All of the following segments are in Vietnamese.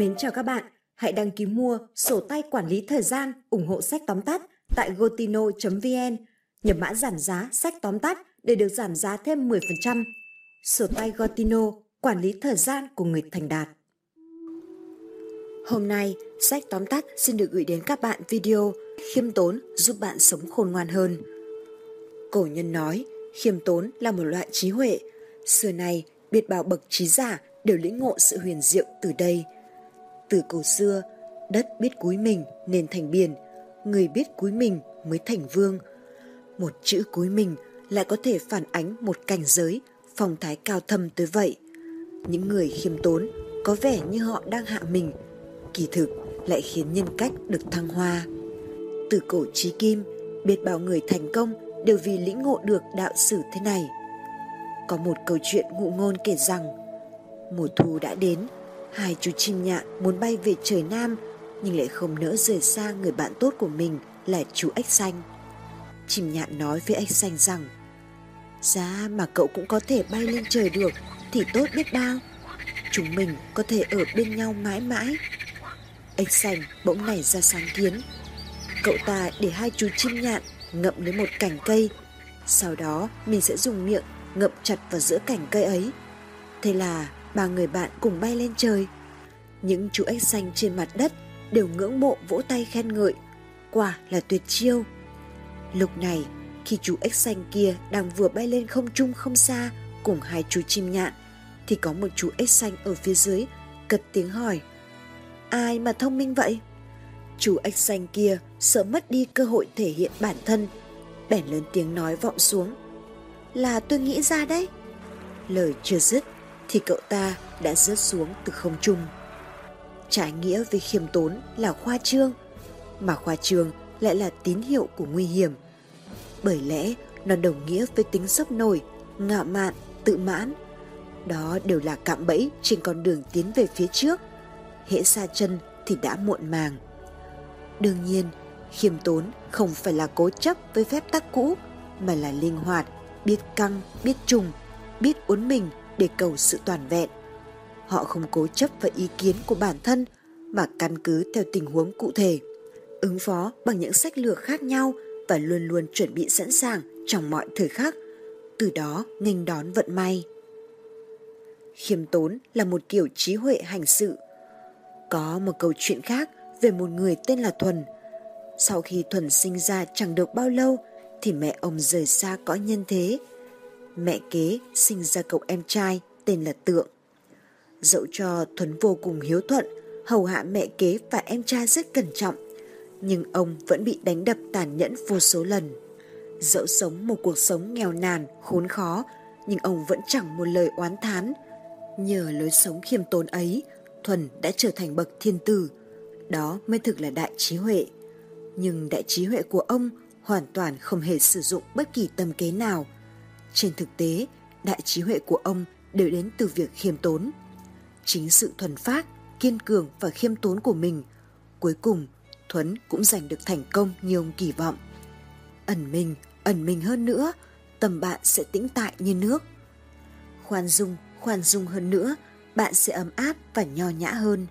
Mến chào các bạn, hãy đăng ký mua sổ tay quản lý thời gian ủng hộ sách tóm tắt tại gotino.vn. Nhập mã giảm giá sách tóm tắt để được giảm giá thêm 10%. Sổ tay Gotino, quản lý thời gian của người thành đạt. Hôm nay, sách tóm tắt xin được gửi đến các bạn video khiêm tốn giúp bạn sống khôn ngoan hơn. Cổ nhân nói, khiêm tốn là một loại trí huệ. Xưa nay, biệt bào bậc trí giả đều lĩnh ngộ sự huyền diệu từ đây. Từ cổ xưa, đất biết cúi mình nên thành biển, người biết cúi mình mới thành vương. Một chữ cúi mình lại có thể phản ánh một cảnh giới, phong thái cao thâm tới vậy. Những người khiêm tốn có vẻ như họ đang hạ mình, kỳ thực lại khiến nhân cách được thăng hoa. Từ cổ chí kim, biết bao người thành công đều vì lĩnh ngộ được đạo sử thế này. Có một câu chuyện ngụ ngôn kể rằng, mùa thu đã đến, hai chú chim nhạn muốn bay về trời Nam nhưng lại không nỡ rời xa người bạn tốt của mình là chú ếch xanh. Chim nhạn nói với ếch xanh rằng, Giá mà cậu cũng có thể bay lên trời được thì tốt biết bao. Chúng mình có thể ở bên nhau mãi mãi. Ếch xanh bỗng nảy ra sáng kiến. Cậu ta để hai chú chim nhạn ngậm lấy một cành cây. Sau đó mình sẽ dùng miệng ngậm chặt vào giữa cành cây ấy. Thế là ba người bạn cùng bay lên trời. Những chú ếch xanh trên mặt đất đều ngưỡng mộ vỗ tay khen ngợi. Quả là tuyệt chiêu. Lúc này, khi chú ếch xanh kia đang vừa bay lên không trung không xa cùng hai chú chim nhạn, thì có một chú ếch xanh ở phía dưới cất tiếng hỏi. Ai mà thông minh vậy? Chú ếch xanh kia sợ mất đi cơ hội thể hiện bản thân, bèn lớn tiếng nói vọng xuống. Là tôi nghĩ ra đấy. Lời chưa dứt thì cậu ta đã rớt xuống từ không trung. Trái nghĩa với khiêm tốn là khoa trương, mà khoa trương lại là tín hiệu của nguy hiểm. Bởi lẽ nó đồng nghĩa với tính sốc nổi, ngạo mạn, tự mãn. Đó đều là cạm bẫy trên con đường tiến về phía trước. Hễ xa chân thì đã muộn màng. Đương nhiên, khiêm tốn không phải là cố chấp với phép tắc cũ, mà là linh hoạt, biết căng, biết trùng, biết uốn mình để cầu sự toàn vẹn. Họ không cố chấp vào ý kiến của bản thân mà căn cứ theo tình huống cụ thể, ứng phó bằng những sách lược khác nhau và luôn luôn chuẩn bị sẵn sàng trong mọi thời khắc, từ đó nghênh đón vận may. Khiêm tốn là một kiểu trí huệ hành sự. Có một câu chuyện khác về một người tên là Thuần. Sau khi Thuần sinh ra chẳng được bao lâu thì mẹ ông rời xa cõi nhân thế. Mẹ kế sinh ra cậu em trai tên là Tượng. Dẫu cho Thuấn vô cùng hiếu thuận, hầu hạ mẹ kế và em trai rất cẩn trọng, nhưng ông vẫn bị đánh đập tàn nhẫn vô số lần. Dẫu sống một cuộc sống nghèo nàn, khốn khó, nhưng ông vẫn chẳng một lời oán thán. Nhờ lối sống khiêm tốn ấy, Thuần đã trở thành bậc thiên tử. Đó mới thực là đại trí huệ. Nhưng đại trí huệ của ông hoàn toàn không hề sử dụng bất kỳ tâm kế nào. Trên thực tế, đại trí huệ của ông đều đến từ việc khiêm tốn. Chính sự thuần phát, kiên cường và khiêm tốn của mình, cuối cùng Thuấn cũng giành được thành công như ông kỳ vọng. Ẩn mình, ẩn mình hơn nữa, tâm bạn sẽ tĩnh tại như nước. Khoan dung, khoan dung hơn nữa, bạn sẽ ấm áp và nho nhã hơn.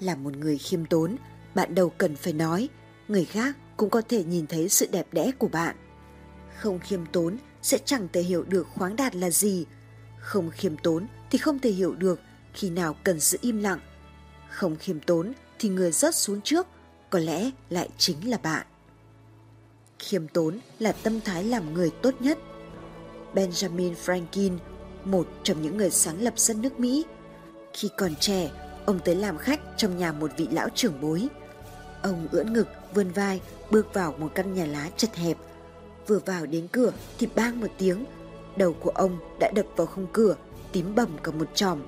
Là một người khiêm tốn, bạn đâu cần phải nói, người khác cũng có thể nhìn thấy sự đẹp đẽ của bạn. Không khiêm tốn sẽ chẳng thể hiểu được khoáng đạt là gì. Không khiêm tốn thì không thể hiểu được khi nào cần giữ im lặng. Không khiêm tốn thì người rớt xuống trước có lẽ lại chính là bạn. Khiêm tốn là tâm thái làm người tốt nhất. Benjamin Franklin, một trong những người sáng lập dân nước Mỹ, khi còn trẻ, ông tới làm khách trong nhà một vị lão trưởng bối. Ông ưỡn ngực, vươn vai, bước vào một căn nhà lá chật hẹp. Vừa vào đến cửa thì bang một tiếng, đầu của ông đã đập vào khung cửa, tím bầm cả một tròm.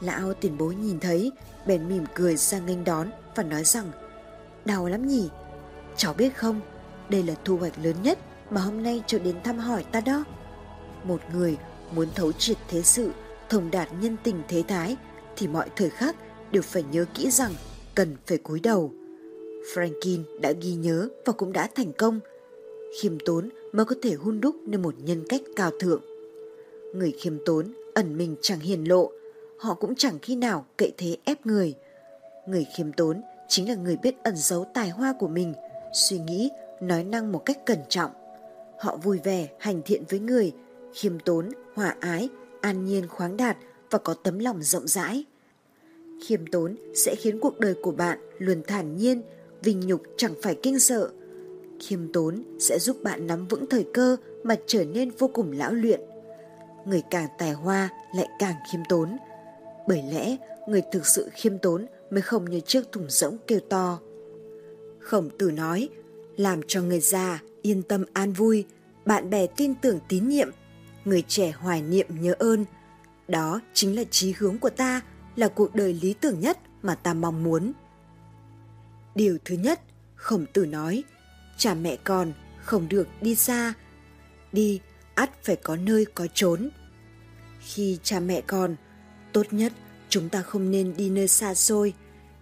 Lão tiền bối nhìn thấy, bèn mỉm cười ra nghênh đón và nói rằng Đau lắm nhỉ? Cháu biết không, đây là thu hoạch lớn nhất mà hôm nay cháu đến thăm hỏi ta đó. Một người muốn thấu triệt thế sự, thông đạt nhân tình thế thái thì mọi thời khắc đều phải nhớ kỹ rằng cần phải cúi đầu. Franklin đã ghi nhớ và cũng đã thành công. Khiêm tốn mới có thể hun đúc nên một nhân cách cao thượng. Người khiêm tốn ẩn mình chẳng hiền lộ, họ cũng chẳng khi nào cậy thế ép người. Người khiêm tốn chính là người biết ẩn giấu tài hoa của mình, suy nghĩ, nói năng một cách cẩn trọng. Họ vui vẻ, hành thiện với người, khiêm tốn, hòa ái, an nhiên khoáng đạt và có tấm lòng rộng rãi. Khiêm tốn sẽ khiến cuộc đời của bạn luôn thản nhiên, vinh nhục chẳng phải kinh sợ. Khiêm tốn sẽ giúp bạn nắm vững thời cơ mà trở nên vô cùng lão luyện. Người càng tài hoa lại càng khiêm tốn. Bởi lẽ người thực sự khiêm tốn mới không như chiếc thùng rỗng kêu to. Khổng tử nói, làm cho người già yên tâm an vui, bạn bè tin tưởng tín nhiệm, người trẻ hoài niệm nhớ ơn. Đó chính là chí hướng của ta, là cuộc đời lý tưởng nhất mà ta mong muốn. Điều thứ nhất, khổng tử nói, cha mẹ con không được đi xa, đi ắt phải có nơi có trốn. Khi cha mẹ con tốt nhất chúng ta không nên đi nơi xa xôi.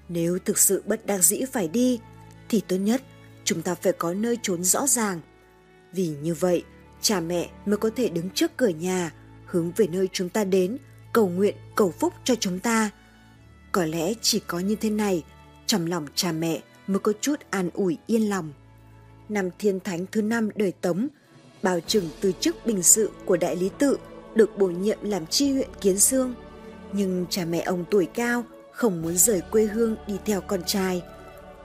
Nếu thực sự bất đắc dĩ phải đi, thì tốt nhất chúng ta phải có nơi trốn rõ ràng. Vì như vậy, cha mẹ mới có thể đứng trước cửa nhà, hướng về nơi chúng ta đến, cầu nguyện, cầu phúc cho chúng ta. Có lẽ chỉ có như thế này, trong lòng cha mẹ mới có chút an ủi yên lòng. Năm thiên thánh thứ năm đời Tống, Bào Trừng từ chức bình sự của đại lý tự được bổ nhiệm làm chi huyện Kiến Sương. Nhưng cha mẹ ông tuổi cao không muốn rời quê hương đi theo con trai.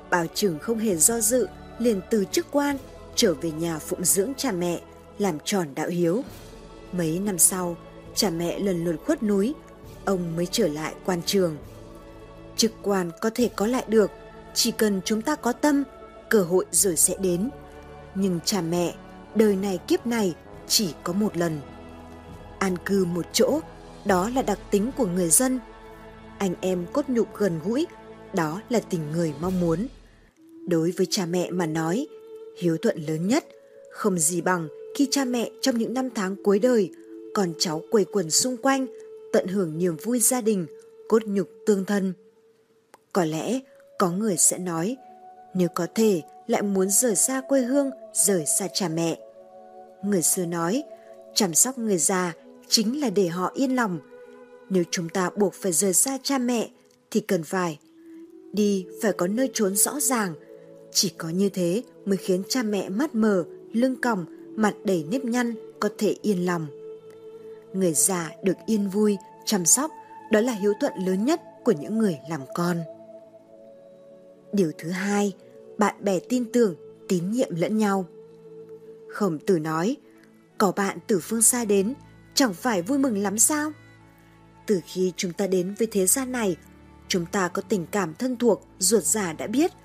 bảo Trừng không hề do dự, liền từ chức quan trở về nhà phụng dưỡng cha mẹ, làm tròn đạo hiếu. Mấy năm sau, cha mẹ lần lượt khuất núi, ông mới trở lại quan trường. Chức quan có thể có lại được, chỉ cần chúng ta có tâm, cơ hội rồi sẽ đến. Nhưng cha mẹ, đời này kiếp này chỉ có một lần. An cư một chỗ, đó là đặc tính của người dân. Anh em cốt nhục gần gũi, đó là tình người mong muốn. Đối với cha mẹ mà nói, hiếu thuận lớn nhất không gì bằng khi cha mẹ trong những năm tháng cuối đời con cháu quây quần xung quanh tận hưởng niềm vui gia đình cốt nhục tương thân có lẽ có người sẽ nói nếu có thể lại muốn rời xa quê hương rời xa cha mẹ người xưa nói chăm sóc người già chính là để họ yên lòng nếu chúng ta buộc phải rời xa cha mẹ thì cần phải đi phải có nơi trốn rõ ràng chỉ có như thế mới khiến cha mẹ mắt mờ, lưng còng, mặt đầy nếp nhăn có thể yên lòng. Người già được yên vui, chăm sóc, đó là hiếu thuận lớn nhất của những người làm con. Điều thứ hai, bạn bè tin tưởng, tín nhiệm lẫn nhau. Khổng tử nói, có bạn từ phương xa đến, chẳng phải vui mừng lắm sao? Từ khi chúng ta đến với thế gian này, chúng ta có tình cảm thân thuộc, ruột già đã biết –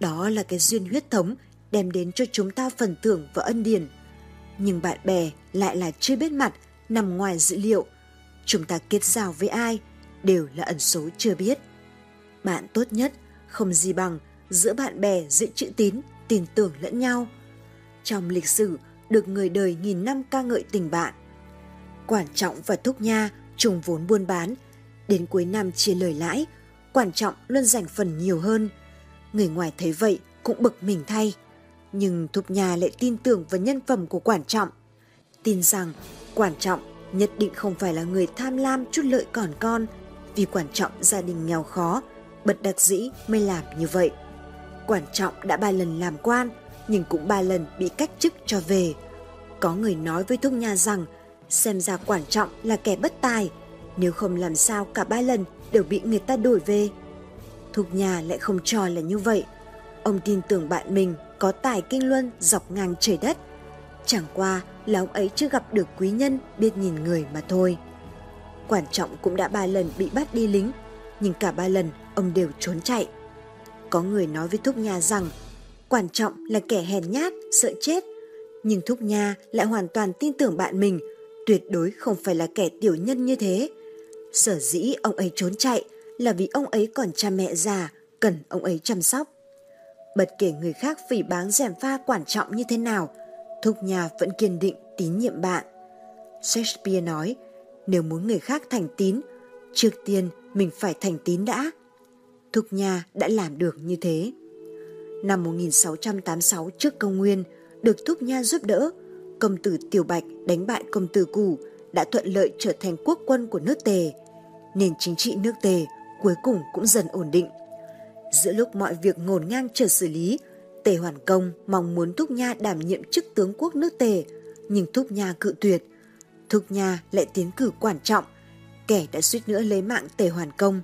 đó là cái duyên huyết thống đem đến cho chúng ta phần thưởng và ân điển. Nhưng bạn bè lại là chưa biết mặt, nằm ngoài dữ liệu. Chúng ta kết giao với ai đều là ẩn số chưa biết. Bạn tốt nhất không gì bằng giữa bạn bè giữ chữ tín, tin tưởng lẫn nhau. Trong lịch sử được người đời nghìn năm ca ngợi tình bạn. Quản trọng và Thúc Nha trùng vốn buôn bán, đến cuối năm chia lời lãi, Quản trọng luôn dành phần nhiều hơn – Người ngoài thấy vậy cũng bực mình thay. Nhưng thúc Nhà lại tin tưởng vào nhân phẩm của Quản Trọng. Tin rằng Quản Trọng nhất định không phải là người tham lam chút lợi còn con vì Quản Trọng gia đình nghèo khó, bật đặc dĩ mới làm như vậy. Quản Trọng đã ba lần làm quan nhưng cũng ba lần bị cách chức cho về. Có người nói với Thúc Nha rằng xem ra Quản Trọng là kẻ bất tài, nếu không làm sao cả ba lần đều bị người ta đuổi về. Thục nhà lại không cho là như vậy. Ông tin tưởng bạn mình có tài kinh luân dọc ngang trời đất. Chẳng qua là ông ấy chưa gặp được quý nhân biết nhìn người mà thôi. Quản trọng cũng đã ba lần bị bắt đi lính, nhưng cả ba lần ông đều trốn chạy. Có người nói với Thúc Nha rằng quan trọng là kẻ hèn nhát, sợ chết. Nhưng Thúc Nha lại hoàn toàn tin tưởng bạn mình, tuyệt đối không phải là kẻ tiểu nhân như thế. Sở dĩ ông ấy trốn chạy là vì ông ấy còn cha mẹ già, cần ông ấy chăm sóc. Bất kể người khác phỉ báng rèm pha quan trọng như thế nào, thúc Nhà vẫn kiên định tín nhiệm bạn. Shakespeare nói, nếu muốn người khác thành tín, trước tiên mình phải thành tín đã. Thục nha đã làm được như thế. Năm 1686 trước công nguyên, được Thúc Nha giúp đỡ, công tử Tiểu Bạch đánh bại công tử Củ đã thuận lợi trở thành quốc quân của nước Tề. Nền chính trị nước Tề cuối cùng cũng dần ổn định. Giữa lúc mọi việc ngổn ngang chờ xử lý, Tề Hoàn Công mong muốn Thúc Nha đảm nhiệm chức tướng quốc nước Tề, nhưng Thúc Nha cự tuyệt. Thúc Nha lại tiến cử quan trọng, kẻ đã suýt nữa lấy mạng Tề Hoàn Công.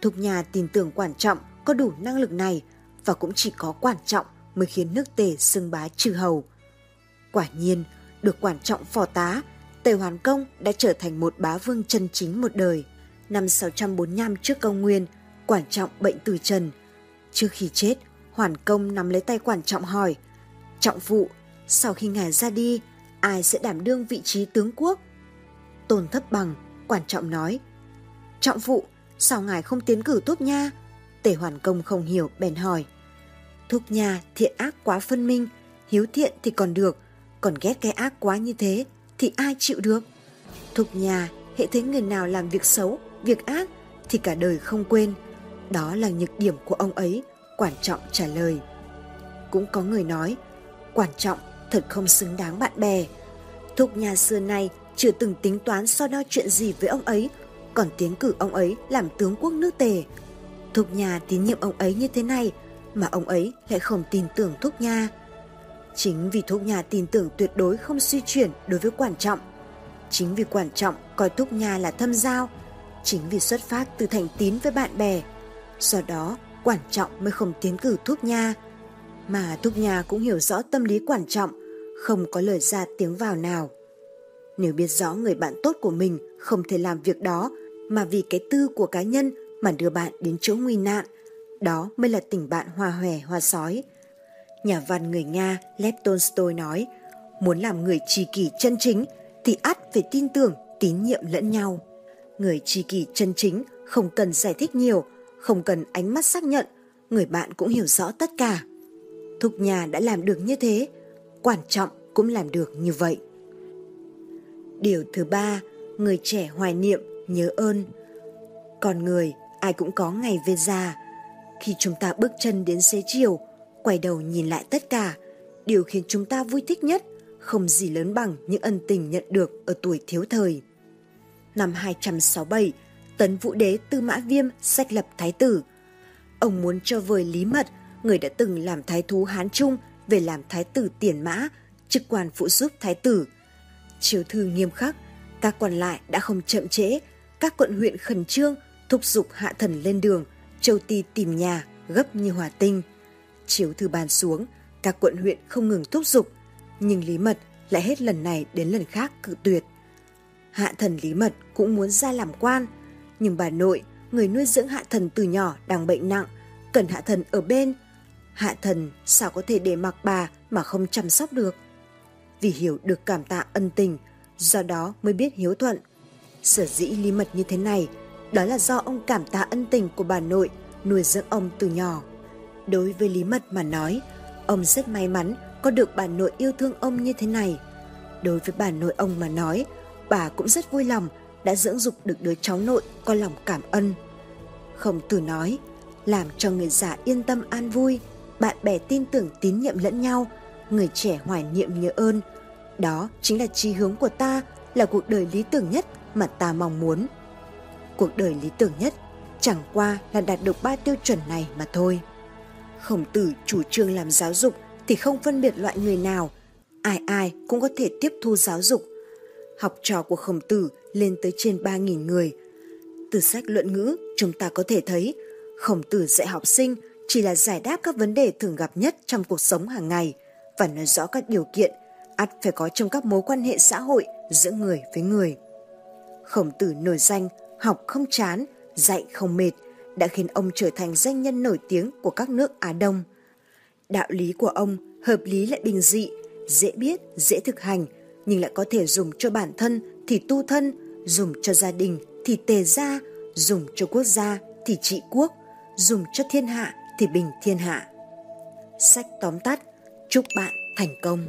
Thục nhà tin tưởng quan trọng có đủ năng lực này và cũng chỉ có quan trọng mới khiến nước Tề xưng bá trừ hầu. Quả nhiên, được quan trọng phò tá, Tề Hoàn Công đã trở thành một bá vương chân chính một đời. Năm 645 trước công nguyên, Quản trọng bệnh từ trần. Trước khi chết, Hoàn Công nắm lấy tay Quản trọng hỏi, Trọng phụ, sau khi ngài ra đi, ai sẽ đảm đương vị trí tướng quốc? Tôn thất bằng, Quản trọng nói, Trọng phụ, sao ngài không tiến cử Thúc Nha? Tề Hoàn Công không hiểu, bèn hỏi. Thúc Nha thiện ác quá phân minh, hiếu thiện thì còn được, còn ghét cái ác quá như thế thì ai chịu được? Thúc Nha hệ thấy người nào làm việc xấu, việc ác thì cả đời không quên. Đó là nhược điểm của ông ấy, Quản trọng trả lời. Cũng có người nói, Quản trọng thật không xứng đáng bạn bè. Thúc nhà xưa nay chưa từng tính toán so đo chuyện gì với ông ấy, còn tiến cử ông ấy làm tướng quốc nước tề. Thúc nhà tín nhiệm ông ấy như thế này, mà ông ấy lại không tin tưởng Thúc Nha. Chính vì Thúc Nha tin tưởng tuyệt đối không suy chuyển đối với Quản Trọng. Chính vì Quản Trọng coi Thúc Nha là thâm giao, chính vì xuất phát từ thành tín với bạn bè. Do đó, Quản Trọng mới không tiến cử Thúc Nha. Mà Thúc Nha cũng hiểu rõ tâm lý Quản Trọng, không có lời ra tiếng vào nào. Nếu biết rõ người bạn tốt của mình không thể làm việc đó mà vì cái tư của cá nhân mà đưa bạn đến chỗ nguy nạn, đó mới là tình bạn hòa hòe hoa sói. Nhà văn người Nga Lev Tolstoy nói, muốn làm người trì kỷ chân chính thì ắt phải tin tưởng, tín nhiệm lẫn nhau. Người trì kỷ chân chính không cần giải thích nhiều, không cần ánh mắt xác nhận, người bạn cũng hiểu rõ tất cả. Thục nhà đã làm được như thế, quan trọng cũng làm được như vậy. Điều thứ ba, người trẻ hoài niệm, nhớ ơn. còn người, ai cũng có ngày về già. Khi chúng ta bước chân đến xế chiều, quay đầu nhìn lại tất cả, điều khiến chúng ta vui thích nhất không gì lớn bằng những ân tình nhận được ở tuổi thiếu thời. Năm 267, Tấn Vũ Đế Tư Mã Viêm sách lập thái tử. Ông muốn cho vời Lý Mật, người đã từng làm thái thú Hán Trung, về làm thái tử tiền mã, trực quan phụ giúp thái tử. Chiếu thư nghiêm khắc, các quan lại đã không chậm trễ, các quận huyện khẩn trương thúc giục hạ thần lên đường, châu ti tìm nhà gấp như hòa tinh. Chiếu thư bàn xuống, các quận huyện không ngừng thúc giục, nhưng Lý Mật lại hết lần này đến lần khác cự tuyệt. Hạ thần Lý Mật cũng muốn ra làm quan, nhưng bà nội, người nuôi dưỡng hạ thần từ nhỏ đang bệnh nặng, cần hạ thần ở bên. Hạ thần sao có thể để mặc bà mà không chăm sóc được? Vì hiểu được cảm tạ ân tình, do đó mới biết hiếu thuận. Sở dĩ lý mật như thế này, đó là do ông cảm tạ ân tình của bà nội nuôi dưỡng ông từ nhỏ. Đối với Lý Mật mà nói, ông rất may mắn có được bà nội yêu thương ông như thế này. Đối với bà nội ông mà nói, bà cũng rất vui lòng đã dưỡng dục được đứa cháu nội có lòng cảm ân. Khổng tử nói, làm cho người già yên tâm an vui, bạn bè tin tưởng tín nhiệm lẫn nhau, người trẻ hoài niệm nhớ ơn. Đó chính là chí hướng của ta, là cuộc đời lý tưởng nhất mà ta mong muốn. Cuộc đời lý tưởng nhất chẳng qua là đạt được ba tiêu chuẩn này mà thôi. Khổng tử chủ trương làm giáo dục thì không phân biệt loại người nào, ai ai cũng có thể tiếp thu giáo dục. Học trò của khổng tử lên tới trên 3.000 người. Từ sách luận ngữ, chúng ta có thể thấy khổng tử dạy học sinh chỉ là giải đáp các vấn đề thường gặp nhất trong cuộc sống hàng ngày và nói rõ các điều kiện ắt phải có trong các mối quan hệ xã hội giữa người với người. Khổng tử nổi danh, học không chán, dạy không mệt, đã khiến ông trở thành danh nhân nổi tiếng của các nước Á Đông. Đạo lý của ông hợp lý lại bình dị, dễ biết, dễ thực hành, nhưng lại có thể dùng cho bản thân thì tu thân, dùng cho gia đình thì tề gia, dùng cho quốc gia thì trị quốc, dùng cho thiên hạ thì bình thiên hạ. Sách tóm tắt, chúc bạn thành công.